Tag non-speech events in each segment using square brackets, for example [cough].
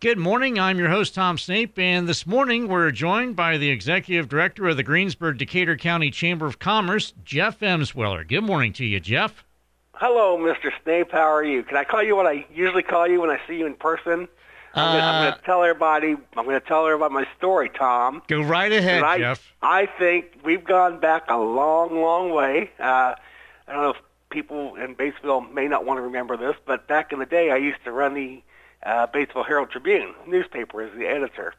Good morning. I'm your host, Tom Snape, and this morning we're joined by the Executive Director of the Greensburg Decatur County Chamber of Commerce, Jeff Emsweller. Good morning to you, Jeff. Hello, Mr. Snape. How are you? Can I call you what I usually call you when I see you in person? I'm, uh, gonna, to tell everybody. I'm going to tell everybody my story, Tom. Go right ahead, I, Jeff. I think we've gone back a long, long way. Uh, I don't know if people in Batesville may not want to remember this, but back in the day, I used to run the uh, Batesville Herald Tribune newspaper as the editor.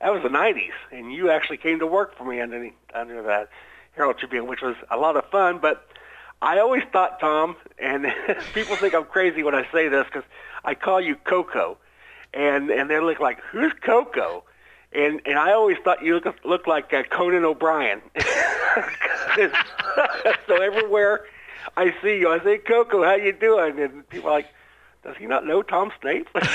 That was the 90s, and you actually came to work for me under, under that Herald Tribune, which was a lot of fun, but I always thought, Tom, and [laughs] people think I'm crazy when I say this because I call you Coco, and and they look like who's Coco, and and I always thought you look looked like uh, Conan O'Brien. [laughs] [laughs] so everywhere I see you, I say Coco, how you doing? And people are like does he not know Tom Snape? [laughs] yeah,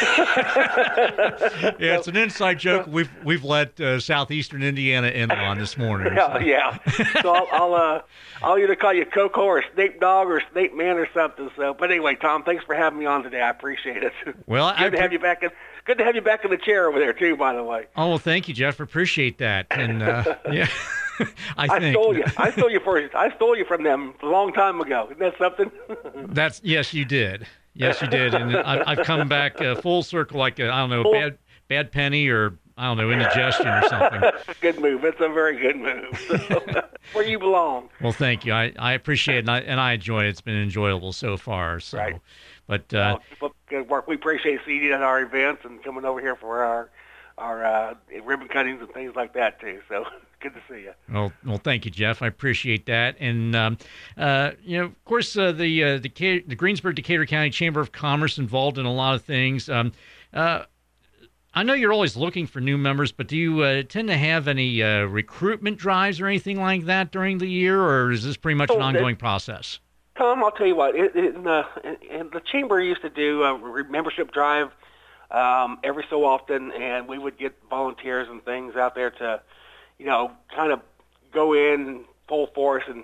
it's an inside joke. We've we've let uh, southeastern Indiana in on this morning. Yeah, so. yeah. So I'll I'll, uh, I'll either call you Coco or Snape Dog or Snape Man or something. So, but anyway, Tom, thanks for having me on today. I appreciate it. Well, good I to have you back in. Good to have you back in the chair over there too. By the way. Oh well, thank you, Jeff. Appreciate that. And uh, [laughs] yeah. [laughs] I, I stole you. I stole you for. I stole you from them a long time ago. Isn't that something? That's yes, you did. Yes, you did, and I've come back uh, full circle, like I don't know, full. bad bad penny or I don't know, indigestion or something. [laughs] good move. It's a very good move. [laughs] So, [laughs] where you belong. Well, thank you. I, I appreciate it, and I, and I enjoy it. It's been enjoyable so far. So, right. but uh, well, good work. We appreciate seeing you at our events and coming over here for our our uh, ribbon cuttings and things like that too. So [laughs] good to see you. Well, well, thank you, Jeff. I appreciate that. And um, uh, you know, of course, uh, the uh, the the Greensburg Decatur County Chamber of Commerce involved in a lot of things. Um, uh, I know you're always looking for new members, but do you uh, tend to have any uh, recruitment drives or anything like that during the year, or is this pretty much an oh, ongoing process? Tom, I'll tell you what. It, it, in, in the chamber used to do a membership drive um, every so often, and we would get volunteers and things out there to you know, kind of go in full force and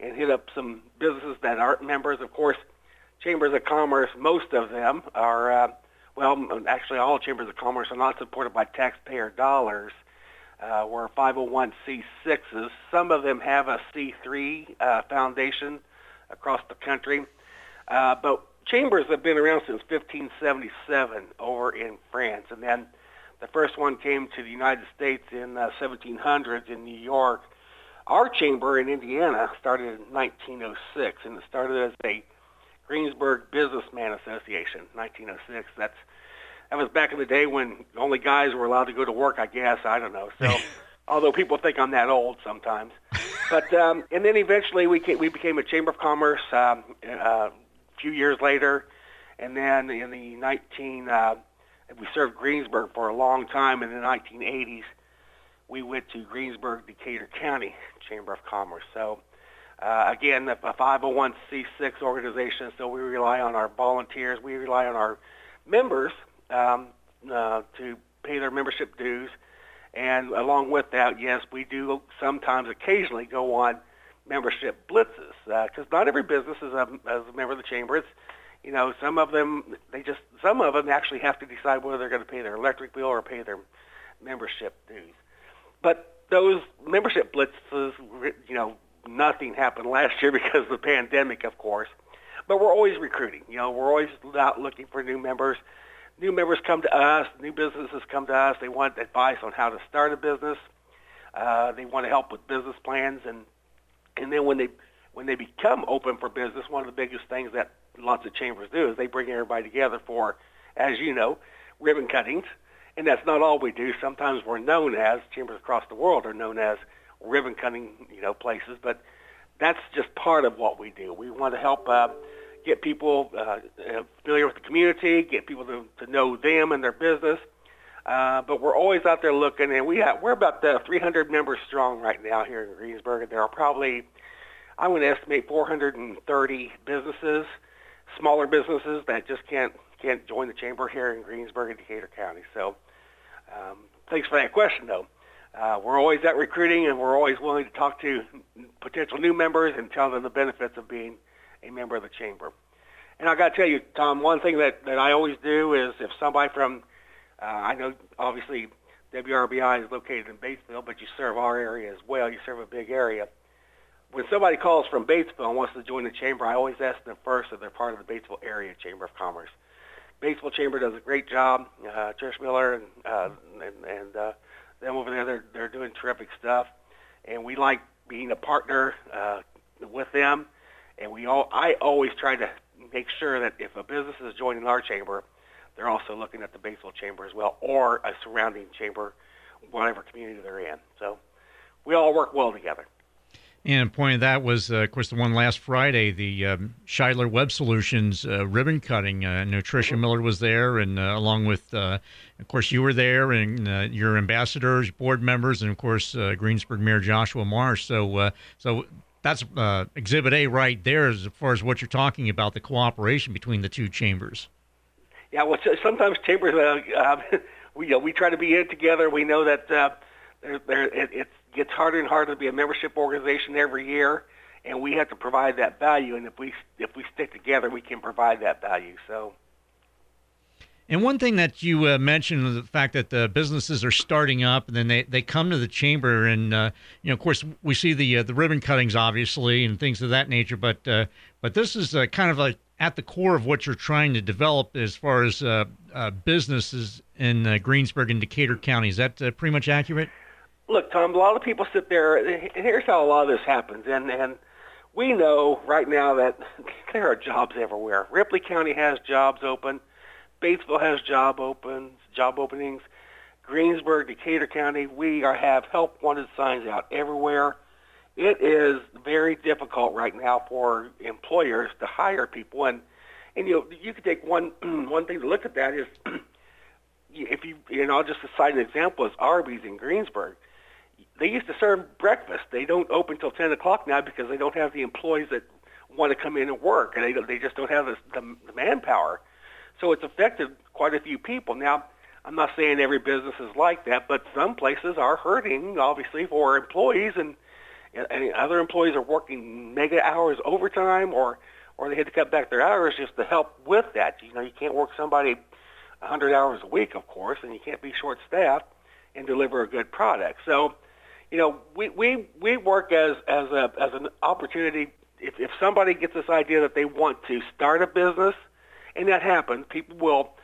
and hit up some businesses that aren't members. Of course, chambers of commerce, most of them are, uh, well, actually all chambers of commerce are not supported by taxpayer dollars. Uh, we're 501c6s. Some of them have a C3 uh, foundation across the country. Uh, but chambers have been around since 1577 over in France. And then the first one came to the United States in uh, 1700s in New York. Our chamber in Indiana started in 1906, and it started as a Greensburg Businessman Association, 1906. That's that was back in the day when only guys were allowed to go to work. I guess I don't know. So, [laughs] although people think I'm that old sometimes, but um, and then eventually we came, we became a chamber of commerce um, uh, few years later, and then in the 19 uh, we served Greensburg for a long time in the 1980s. We went to Greensburg, Decatur County Chamber of Commerce. So uh, again, a 501c6 organization, so we rely on our volunteers. We rely on our members um, uh, to pay their membership dues. And along with that, yes, we do sometimes occasionally go on membership blitzes because uh, not every business is a, is a member of the chamber. It's you know, some of them they just some of them actually have to decide whether they're going to pay their electric bill or pay their membership dues. But those membership blitzes, you know, nothing happened last year [laughs] because of the pandemic, of course. But we're always recruiting. You know, we're always out looking for new members. New members come to us. New businesses come to us. They want advice on how to start a business. Uh, they want to help with business plans, and and then when they when they become open for business, one of the biggest things that lots of chambers do is they bring everybody together for, as you know, ribbon cuttings. And that's not all we do. Sometimes we're known as, chambers across the world are known as ribbon cutting, you know, places. But that's just part of what we do. We want to help uh, get people uh, familiar with the community, get people to, to know them and their business. Uh, but we're always out there looking, and we have, we're about uh, 300 members strong right now here in Greensburg, and there are probably, I would estimate, 430 businesses smaller businesses that just can't can't join the chamber here in Greensburg and Decatur County. So um, thanks for that question, though. Uh, we're always at recruiting, and we're always willing to talk to potential new members and tell them the benefits of being a member of the chamber. And I got to tell you, Tom, one thing that, that I always do is if somebody from Uh, I know obviously WRBI is located in Batesville, but you serve our area as well. You serve a big area. When somebody calls from Batesville and wants to join the chamber, I always ask them first if they're part of the Batesville Area Chamber of Commerce. Batesville Chamber does a great job. Uh, Trish Miller and uh, and, and uh, them over there, they're, they're doing terrific stuff, and we like being a partner uh, with them. And we all, I always try to make sure that if a business is joining our chamber, they're also looking at the Batesville Chamber as well, or a surrounding chamber, whatever community they're in. So we all work well together. And point of that was, uh, of course, the one last Friday, the um, Scheidler Web Solutions uh, ribbon cutting. Uh, Nutrition mm-hmm. Miller was there, and uh, along with, uh, of course, you were there, and uh, your ambassadors, board members, and of course, Greensburg Mayor Joshua Marsh. So, so that's Exhibit A right there, as far as what you're talking about, the cooperation between the two chambers. Yeah, well, sometimes chambers, um, [laughs] we you know, we try to be in together. We know that there, there, it, it's gets harder and harder to be a membership organization every year, and we have to provide that value. And if we if we stick together, we can provide that value. So. And one thing that you uh, mentioned was the fact that the businesses are starting up, and then they, they come to the chamber, and uh, you know, of course, we see the uh, the ribbon cuttings, obviously, and things of that nature. But uh, but this is uh, kind of like at the core of what you're trying to develop as far as uh, uh businesses in uh, Greensburg and Decatur County. Is that uh, pretty much accurate? look, Tom, a lot of people sit there, and here's how a lot of this happens. And, and we know right now that [laughs] there are jobs everywhere. Ripley County has jobs open. Batesville has job opens, job openings. Greensburg, Decatur County, we are, have help wanted signs out everywhere. It is very difficult right now for employers to hire people, and and you know you could take one [clears throat] one thing to look at that is [clears throat] if you and I'll just cite an example is Arby's in Greensburg they used to serve breakfast. They don't open till 10 o'clock now because they don't have the employees that want to come in and work, and they they just don't have the, the, the manpower. So it's affected quite a few people. Now, I'm not saying every business is like that, but some places are hurting, obviously, for employees, and, and other employees are working mega hours overtime, or or they had to cut back their hours just to help with that. You know, you can't work somebody 100 hours a week, of course, and you can't be short-staffed and deliver a good product. So you know, we, we, we work as, as, a, as an opportunity. If, if somebody gets this idea that they want to start a business, and that happens, people will,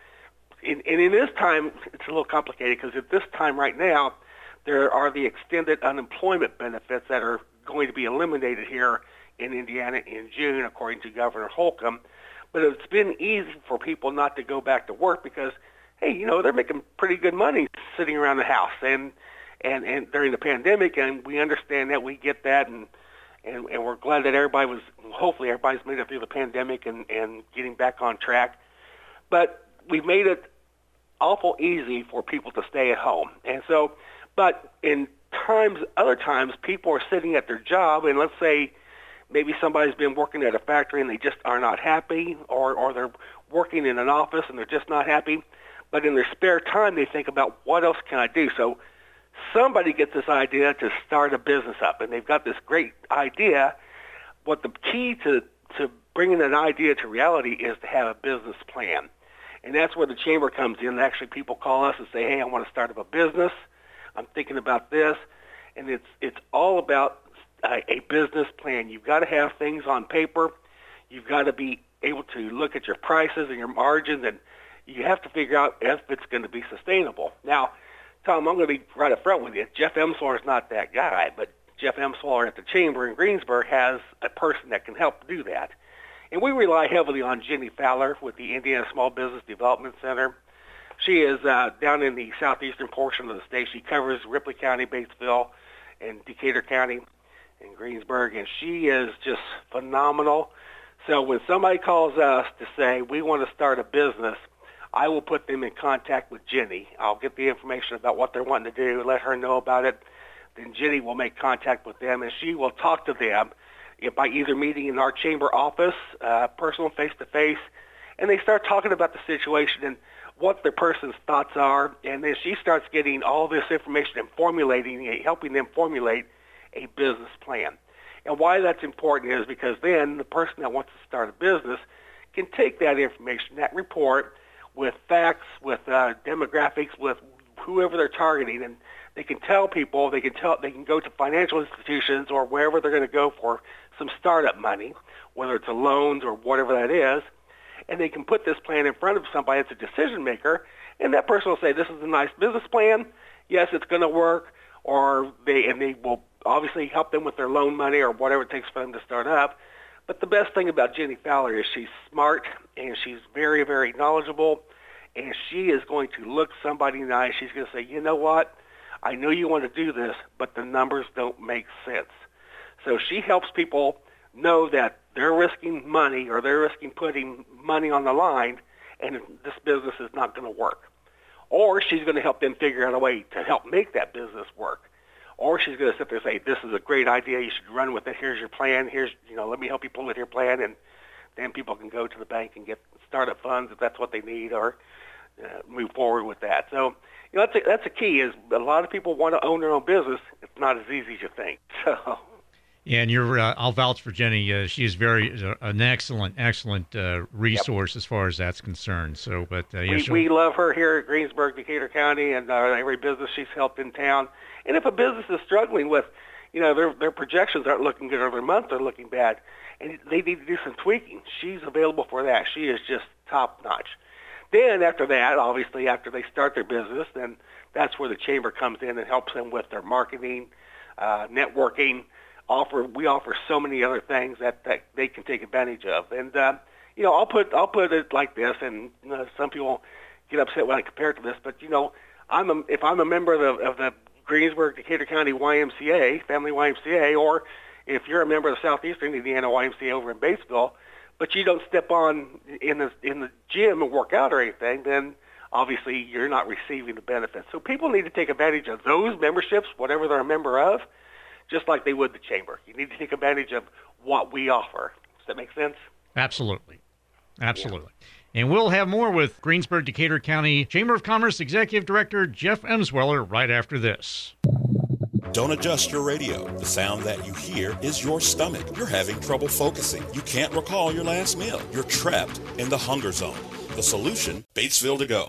and, and in this time, it's a little complicated because at this time right now, there are the extended unemployment benefits that are going to be eliminated here in Indiana in June, according to Governor Holcomb. But it's been easy for people not to go back to work because, hey, you know, they're making pretty good money sitting around the house. And and and during the pandemic, and we understand that we get that, and and and we're glad that everybody was hopefully everybody's made it through the pandemic and and getting back on track, but we've made it awful easy for people to stay at home, and so, but in times other times people are sitting at their job, and let's say maybe somebody's been working at a factory and they just are not happy, or or they're working in an office and they're just not happy. But in their spare time, they think about what else can I do. So somebody gets this idea to start a business up, and they've got this great idea. What the key to to bringing an idea to reality is to have a business plan, and that's where the chamber comes in. Actually, people call us and say, "Hey, I want to start up a business. I'm thinking about this," and it's it's all about a, a business plan. You've got to have things on paper. You've got to be able to look at your prices and your margins, and you have to figure out if it's going to be sustainable. Now Tom, I'm going to be right up front with you. Jeff Emsweller is not that guy, but Jeff Emsweller at the Chamber in Greensburg has a person that can help do that. And we rely heavily on Jenny Fowler with the Indiana Small Business Development Center. She is uh, down in the southeastern portion of the state. She covers Ripley County, Batesville, and Decatur County and Greensburg, and she is just phenomenal. So when somebody calls us to say, we want to start a business, I will put them in contact with Jenny. I'll get the information about what they're wanting to do, let her know about it. Then Jenny will make contact with them, and she will talk to them by either meeting in our chamber office, uh, personal face-to-face, and they start talking about the situation and what the person's thoughts are, and then she starts getting all this information and formulating, helping them formulate a business plan. And why that's important is because then the person that wants to start a business can take that information, that report, with facts, with uh, demographics, with whoever they're targeting, and they can tell people, they can tell, they can go to financial institutions or wherever they're going to go for some startup money, whether it's a loans or whatever that is, and they can put this plan in front of somebody that's a decision maker, and that person will say, "This is a nice business plan. Yes, it's going to work," or they and they will obviously help them with their loan money or whatever it takes for them to start up. But the best thing about Jenny Fowler is she's smart and she's very, very knowledgeable, and she is going to look somebody eye. She's going to say, "You know what? I know you want to do this, but the numbers don't make sense." So she helps people know that they're risking money or they're risking putting money on the line and this business is not going to work. Or she's going to help them figure out a way to help make that business work. Or she's going to sit there and say, this is a great idea. You should run with it. Here's your plan. Here's, you know, let me help you pull with your plan. And then people can go to the bank and get startup funds if that's what they need or uh, move forward with that. So, you know, that's a, that's a key is a lot of people want to own their own business. It's not as easy as you think. [laughs] So and you're, uh, I'll vouch for Jenny. Uh, she is very uh, an excellent, excellent uh, resource yep. as far as that's concerned. So, but uh, yeah, we, we love her here at Greensburg, Decatur County, and uh, every business she's helped in town. And if a business is struggling with, you know, their their projections aren't looking good every month, they're looking bad, and they need to do some tweaking. She's available for that. She is just top notch. Then after that, obviously after they start their business, then that's where the chamber comes in and helps them with their marketing, networking offer we offer so many other things that that they can take advantage of. And uh, you know, I'll put I'll put it like this, and you know, some people get upset when I compare it to this, but you know, I'm a, if I'm a member of the, of the Greensburg Decatur County YMCA, Family YMCA, or if you're a member of the Southeastern Indiana YMCA over in Batesville, but you don't step on in the in the gym and work out or anything, then obviously you're not receiving the benefits. So people need to take advantage of those memberships, whatever they're a member of, just like they would the chamber. You need to take advantage of what we offer. Does that make sense? Absolutely. Absolutely. Yeah. And we'll have more with Greensburg Decatur County Chamber of Commerce Executive Director Jeff Emsweller right after this. Don't adjust your radio. The sound that you hear is your stomach. You're having trouble focusing. You can't recall your last meal. You're trapped in the hunger zone. The solution Batesville to go.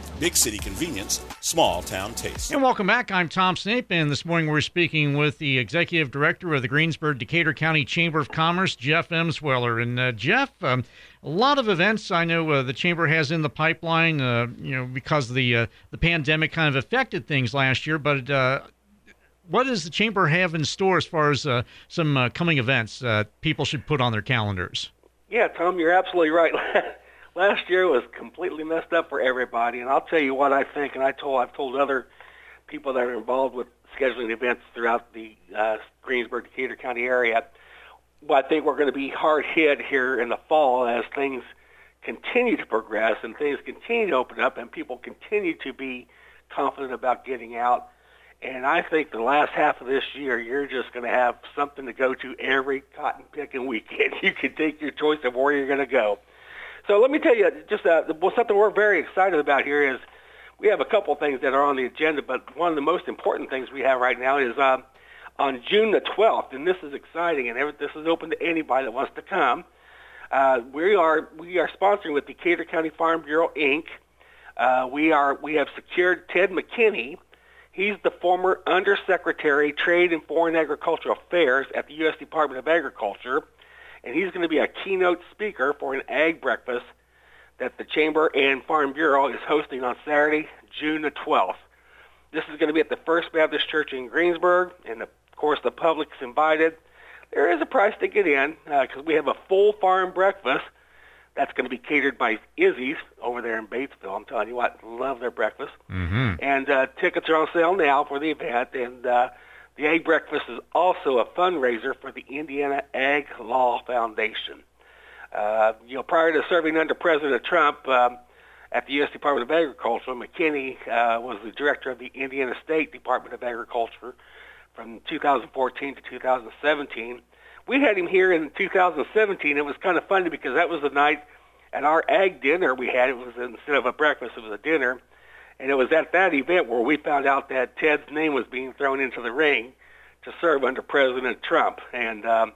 Big city convenience, small town taste. And welcome back. I'm Tom Snape, and this morning we're speaking with the executive director of the Greensburg Decatur County Chamber of Commerce, Jeff Emsweller. And uh, Jeff, um, a lot of events I know uh, the chamber has in the pipeline. Uh, you know, because the uh, the pandemic kind of affected things last year. But uh, what does the chamber have in store as far as uh, some uh, coming events people should put on their calendars? Yeah, Tom, you're absolutely right. [laughs] last year was completely messed up for everybody, and I'll tell you what I think. And I told I've told other people that are involved with scheduling events throughout the uh, Greensburg, Decatur County area but I think we're going to be hard hit here in the fall as things continue to progress and things continue to open up and people continue to be confident about getting out. And I think the last half of this year, you're just going to have something to go to every cotton picking weekend. [laughs] You can take your choice of where you're going to go. So let me tell you, just uh, something we're very excited about here is we have a couple things that are on the agenda, but one of the most important things we have right now is uh, on June the 12th, and this is exciting, and this is open to anybody that wants to come. Uh, we are we are sponsoring with Decatur County Farm Bureau Inc. Uh, we are we have secured Ted McKinney. He's the former Undersecretary Trade and Foreign Agricultural Affairs at the U.S. Department of Agriculture, and he's going to be a keynote speaker for an ag breakfast that the Chamber and Farm Bureau is hosting on Saturday, June the 12th. This is going to be at the First Baptist Church in Greensburg, and the course, the public's invited. There is a price to get in because uh, we have a full farm breakfast that's going to be catered by Izzy's over there in Batesville. I'm telling you what, love their breakfast. Mm-hmm. And uh, tickets are on sale now for the event. And uh, the Ag Breakfast is also a fundraiser for the Indiana Ag Law Foundation. Uh, you know, prior to serving under President Trump um, at the U.S. Department of Agriculture, McKinney uh, was the director of the Indiana State Department of Agriculture from 2014 to 2017. We had him here in 2017. It was kind of funny because that was the night at our ag dinner we had, it was instead of a breakfast, it was a dinner. And it was at that event where we found out that Ted's name was being thrown into the ring to serve under President Trump. And um,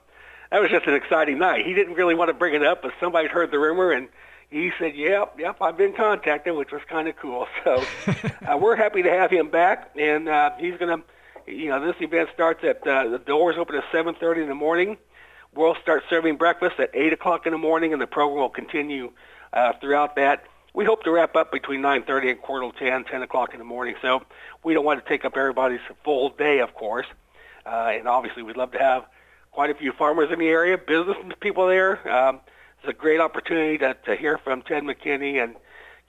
that was just an exciting night. He didn't really want to bring it up, but somebody heard the rumor and he said, "Yep, yep, I've been contacted," which was kind of cool. [laughs] So uh, we're happy to have him back, and uh, he's going to, you know, this event starts at uh, the doors open at 7:30 in the morning. We'll start serving breakfast at 8 o'clock in the morning, and the program will continue uh, throughout that. We hope to wrap up between 9:30 and quarter to 10, 10 o'clock in the morning. So we don't want to take up everybody's full day, of course, uh, and obviously we'd love to have quite a few farmers in the area, business people there. Um, it's a great opportunity to, to hear from Ted McKinney and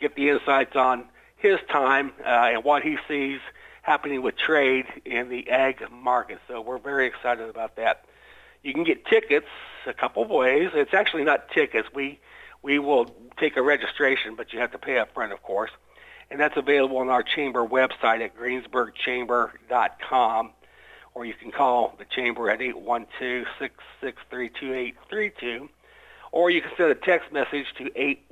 get the insights on his time uh, and what he sees happening with trade in the ag market. So we're very excited about that. You can get tickets a couple of ways. It's actually not tickets. We we will take a registration, but you have to pay up front, of course. And that's available on our chamber website at greensburgchamber.com or you can call the chamber at 812-663-2832, or you can send a text message to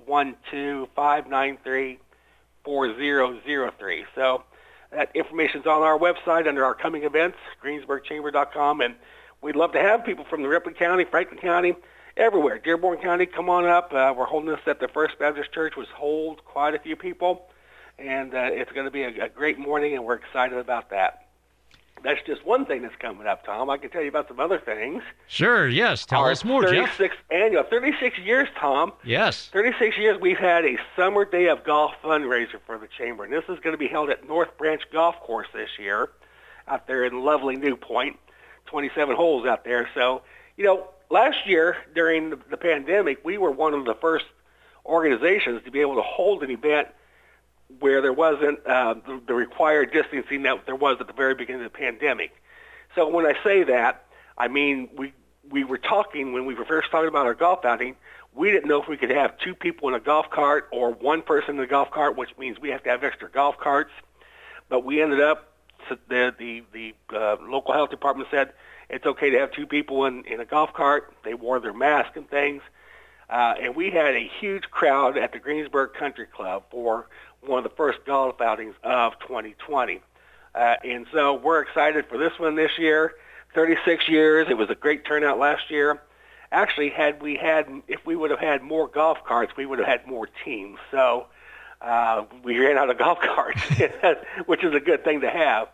812-593-4003. So that information is on our website under our coming events, greensburgchamber.com, and we'd love to have people from the Ripley County, Franklin County, everywhere. Dearborn County, come on up. Uh, we're holding this at the First Baptist Church, which holds quite a few people, and uh, it's going to be a, a great morning, and we're excited about that that's just one thing that's coming up, Tom. I can tell you about some other things. Sure, yes. Tell Our us more, 36th Jeff. annual, 36 years, Tom. Yes. 36 years we've had a summer day of golf fundraiser for the chamber, and this is going to be held at North Branch Golf Course this year, out there in lovely New Point. 27 holes out there. So, you know, last year during the, the pandemic, we were one of the first organizations to be able to hold an event where there wasn't uh, the, the required distancing that there was at the very beginning of the pandemic. So when I say that, I mean we we were talking when we were first talking about our golf outing. We didn't know if we could have two people in a golf cart or one person in a golf cart, which means we have to have extra golf carts. But we ended up the the the uh, local health department said it's okay to have two people in in a golf cart. They wore their mask and things. Uh, and we had a huge crowd at the Greensburg Country Club for one of the first golf outings of 2020. Uh, and so we're excited for this one this year. 36 years. It was a great turnout last year. Actually, had we had, if we would have had more golf carts, we would have had more teams. So uh, we ran out of [laughs] golf carts, [laughs] which is a good thing to have.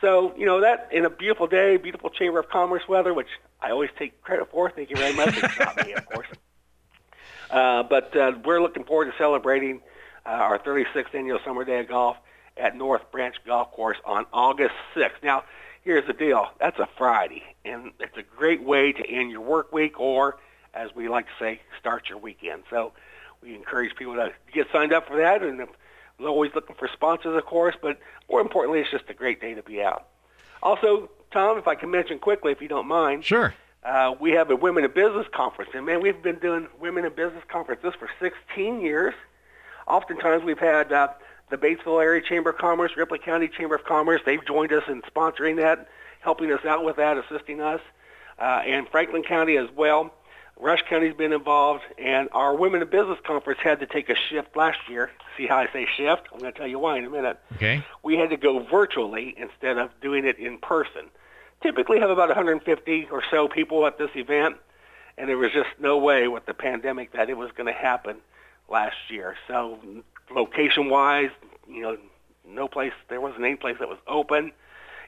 So, you know, that in a beautiful day, beautiful Chamber of Commerce weather, which I always take credit for. Thank you very much. It's not me, of course. [laughs] Uh, but uh, we're looking forward to celebrating uh, our 36th annual Summer Day of Golf at North Branch Golf Course on August 6th. Now, here's the deal. That's a Friday, and it's a great way to end your work week or, as we like to say, start your weekend. So we encourage people to get signed up for that, and we're always looking for sponsors, of course, but more importantly, it's just a great day to be out. Also, Tom, if I can mention quickly, if you don't mind. Sure. Uh, we have a Women in Business Conference, and man, we've been doing Women in Business Conferences for 16 years. Oftentimes, we've had uh, the Batesville Area Chamber of Commerce, Ripley County Chamber of Commerce. They've joined us in sponsoring that, helping us out with that, assisting us, uh, and Franklin County as well. Rush County's been involved, and our Women in Business Conference had to take a shift last year. See how I say shift? I'm going to tell you why in a minute. Okay. We had to go virtually instead of doing it in person typically have about 150 or so people at this event, and there was just no way with the pandemic that it was going to happen last year. So location-wise, you know, no place, there wasn't any place that was open,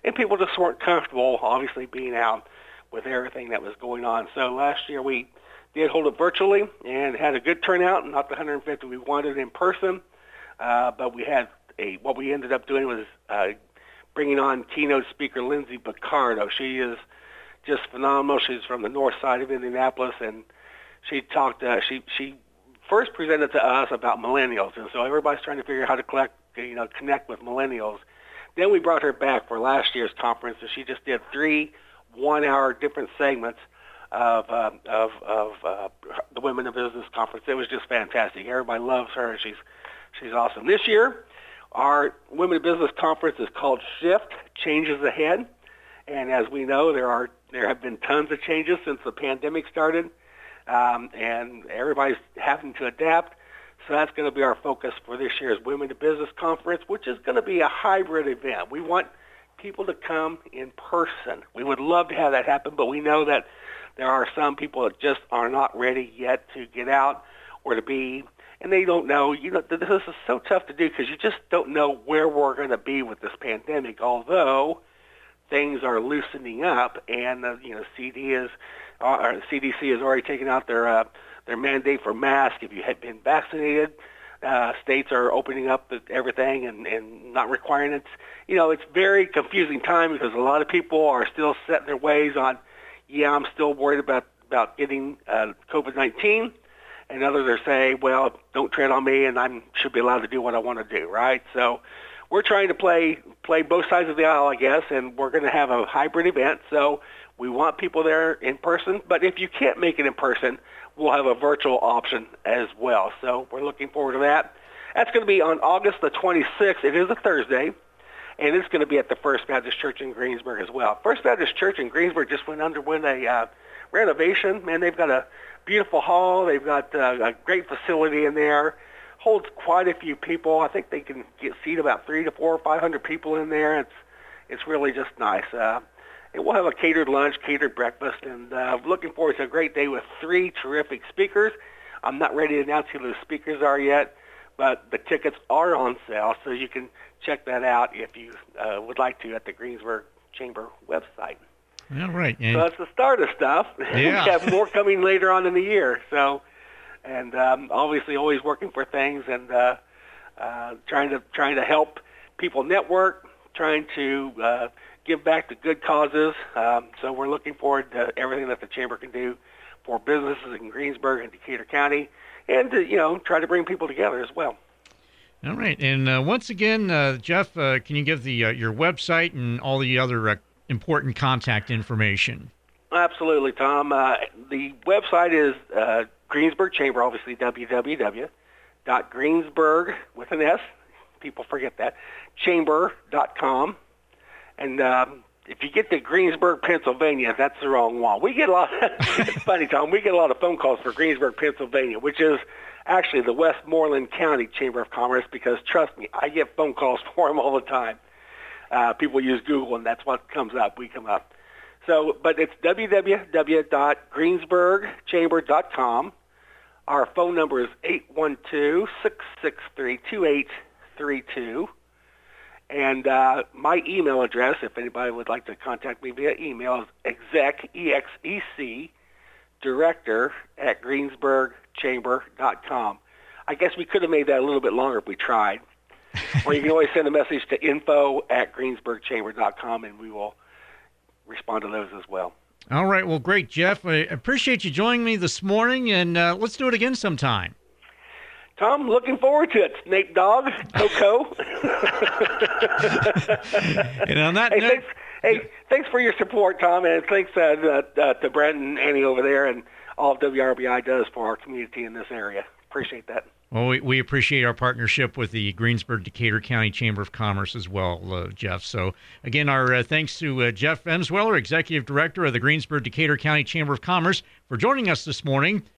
and people just weren't comfortable, obviously, being out with everything that was going on. So last year we did hold it virtually and had a good turnout, not the 150 we wanted in person, uh, but we had a, what we ended up doing was uh, bringing on keynote speaker Lindsay Picardo. She is just phenomenal. She's from the north side of Indianapolis, and she talked. Uh, she she first presented to us about millennials, and so everybody's trying to figure out how to collect, you know, connect with millennials. Then we brought her back for last year's conference, and she just did three one-hour different segments of uh, of of uh, the Women in Business conference. It was just fantastic. Everybody loves her. She's she's awesome. This year, our Women in Business Conference is called Shift, Changes Ahead. And as we know, there are there have been tons of changes since the pandemic started. um, and everybody's having to adapt. So that's going to be our focus for this year's Women to Business Conference, which is going to be a hybrid event. We want people to come in person. We would love to have that happen, but we know that there are some people that just are not ready yet to get out or to be, and they don't know. You know, this is so tough to do because you just don't know where we're going to be with this pandemic. Although things are loosening up, and uh, you know, CD is, uh, CDC has already taken out their uh, their mandate for masks. If you had been vaccinated, uh, states are opening up everything and, and not requiring it. You know, it's very confusing time because a lot of people are still set in their ways on, yeah, I'm still worried about about getting uh, COVID-19, and others are saying, well, don't tread on me, and I should be allowed to do what I want to do, right? So we're trying to play play both sides of the aisle, I guess, and we're going to have a hybrid event. So we want people there in person, but if you can't make it in person, we'll have a virtual option as well. So we're looking forward to that. That's going to be on August the 26th. It is a Thursday, and it's going to be at the First Baptist Church in Greensburg as well. First Baptist Church in Greensburg just went underwent a uh, renovation. Man, they've got a beautiful hall. They've got uh, a great facility in there. Holds quite a few people. I think they can get seat about three to four or five hundred people in there. It's it's really just nice. Uh, we'll have a catered lunch, catered breakfast, and uh, looking forward to a great day with three terrific speakers. I'm not ready to announce who those speakers are yet, but the tickets are on sale, so you can check that out if you uh, would like to at the Greensburg Chamber website. All right. And so that's the start of stuff. [laughs] Yeah. we have more coming later on in the year. So, and um, obviously always working for things and uh, uh, trying to trying to help people network, trying to uh, give back to good causes. Um, so we're looking forward to everything that the chamber can do for businesses in Greensburg and Decatur County, and to you know try to bring people together as well. All right, and uh, once again, uh, Jeff, uh, can you give the uh, your website and all the other uh, important contact information? Absolutely, Tom. Uh, the website is Greensburg Chamber, obviously www.greensburg with an S. People forget that chamber.com. And um, if you get to Greensburg, Pennsylvania, that's the wrong one. We get a lot. Of, [laughs] funny, Tom. We get a lot of phone calls for Greensburg, Pennsylvania, which is actually the Westmoreland County Chamber of Commerce. Because trust me, I get phone calls [laughs] for them all the time. Uh, people use Google, and that's what comes up. We come up. So, but it's www.greensburgchamber.com. Our phone number is 812-663-2832. And uh, my email address, if anybody would like to contact me via email, is exec, E-X-E-C, director at greensburgchamber.com. I guess we could have made that a little bit longer if we tried. [laughs] or you can always send a message to info at greensburgchamber.com, and we will respond to those as well. All right. Well, great, Jeff. I appreciate you joining me this morning, and uh, let's do it again sometime. Tom, looking forward to it. Snape Dog, Coco. and on that hey, note, thanks, hey, thanks for your support, Tom, and thanks uh, uh, to Brent and Annie over there and all WRBI does for our community in this area. Appreciate that. Well, we, we appreciate our partnership with the Greensburg Decatur County Chamber of Commerce as well, uh, Jeff. So, again, our uh, thanks to uh, Jeff Emsweller, Executive Director of the Greensburg Decatur County Chamber of Commerce, for joining us this morning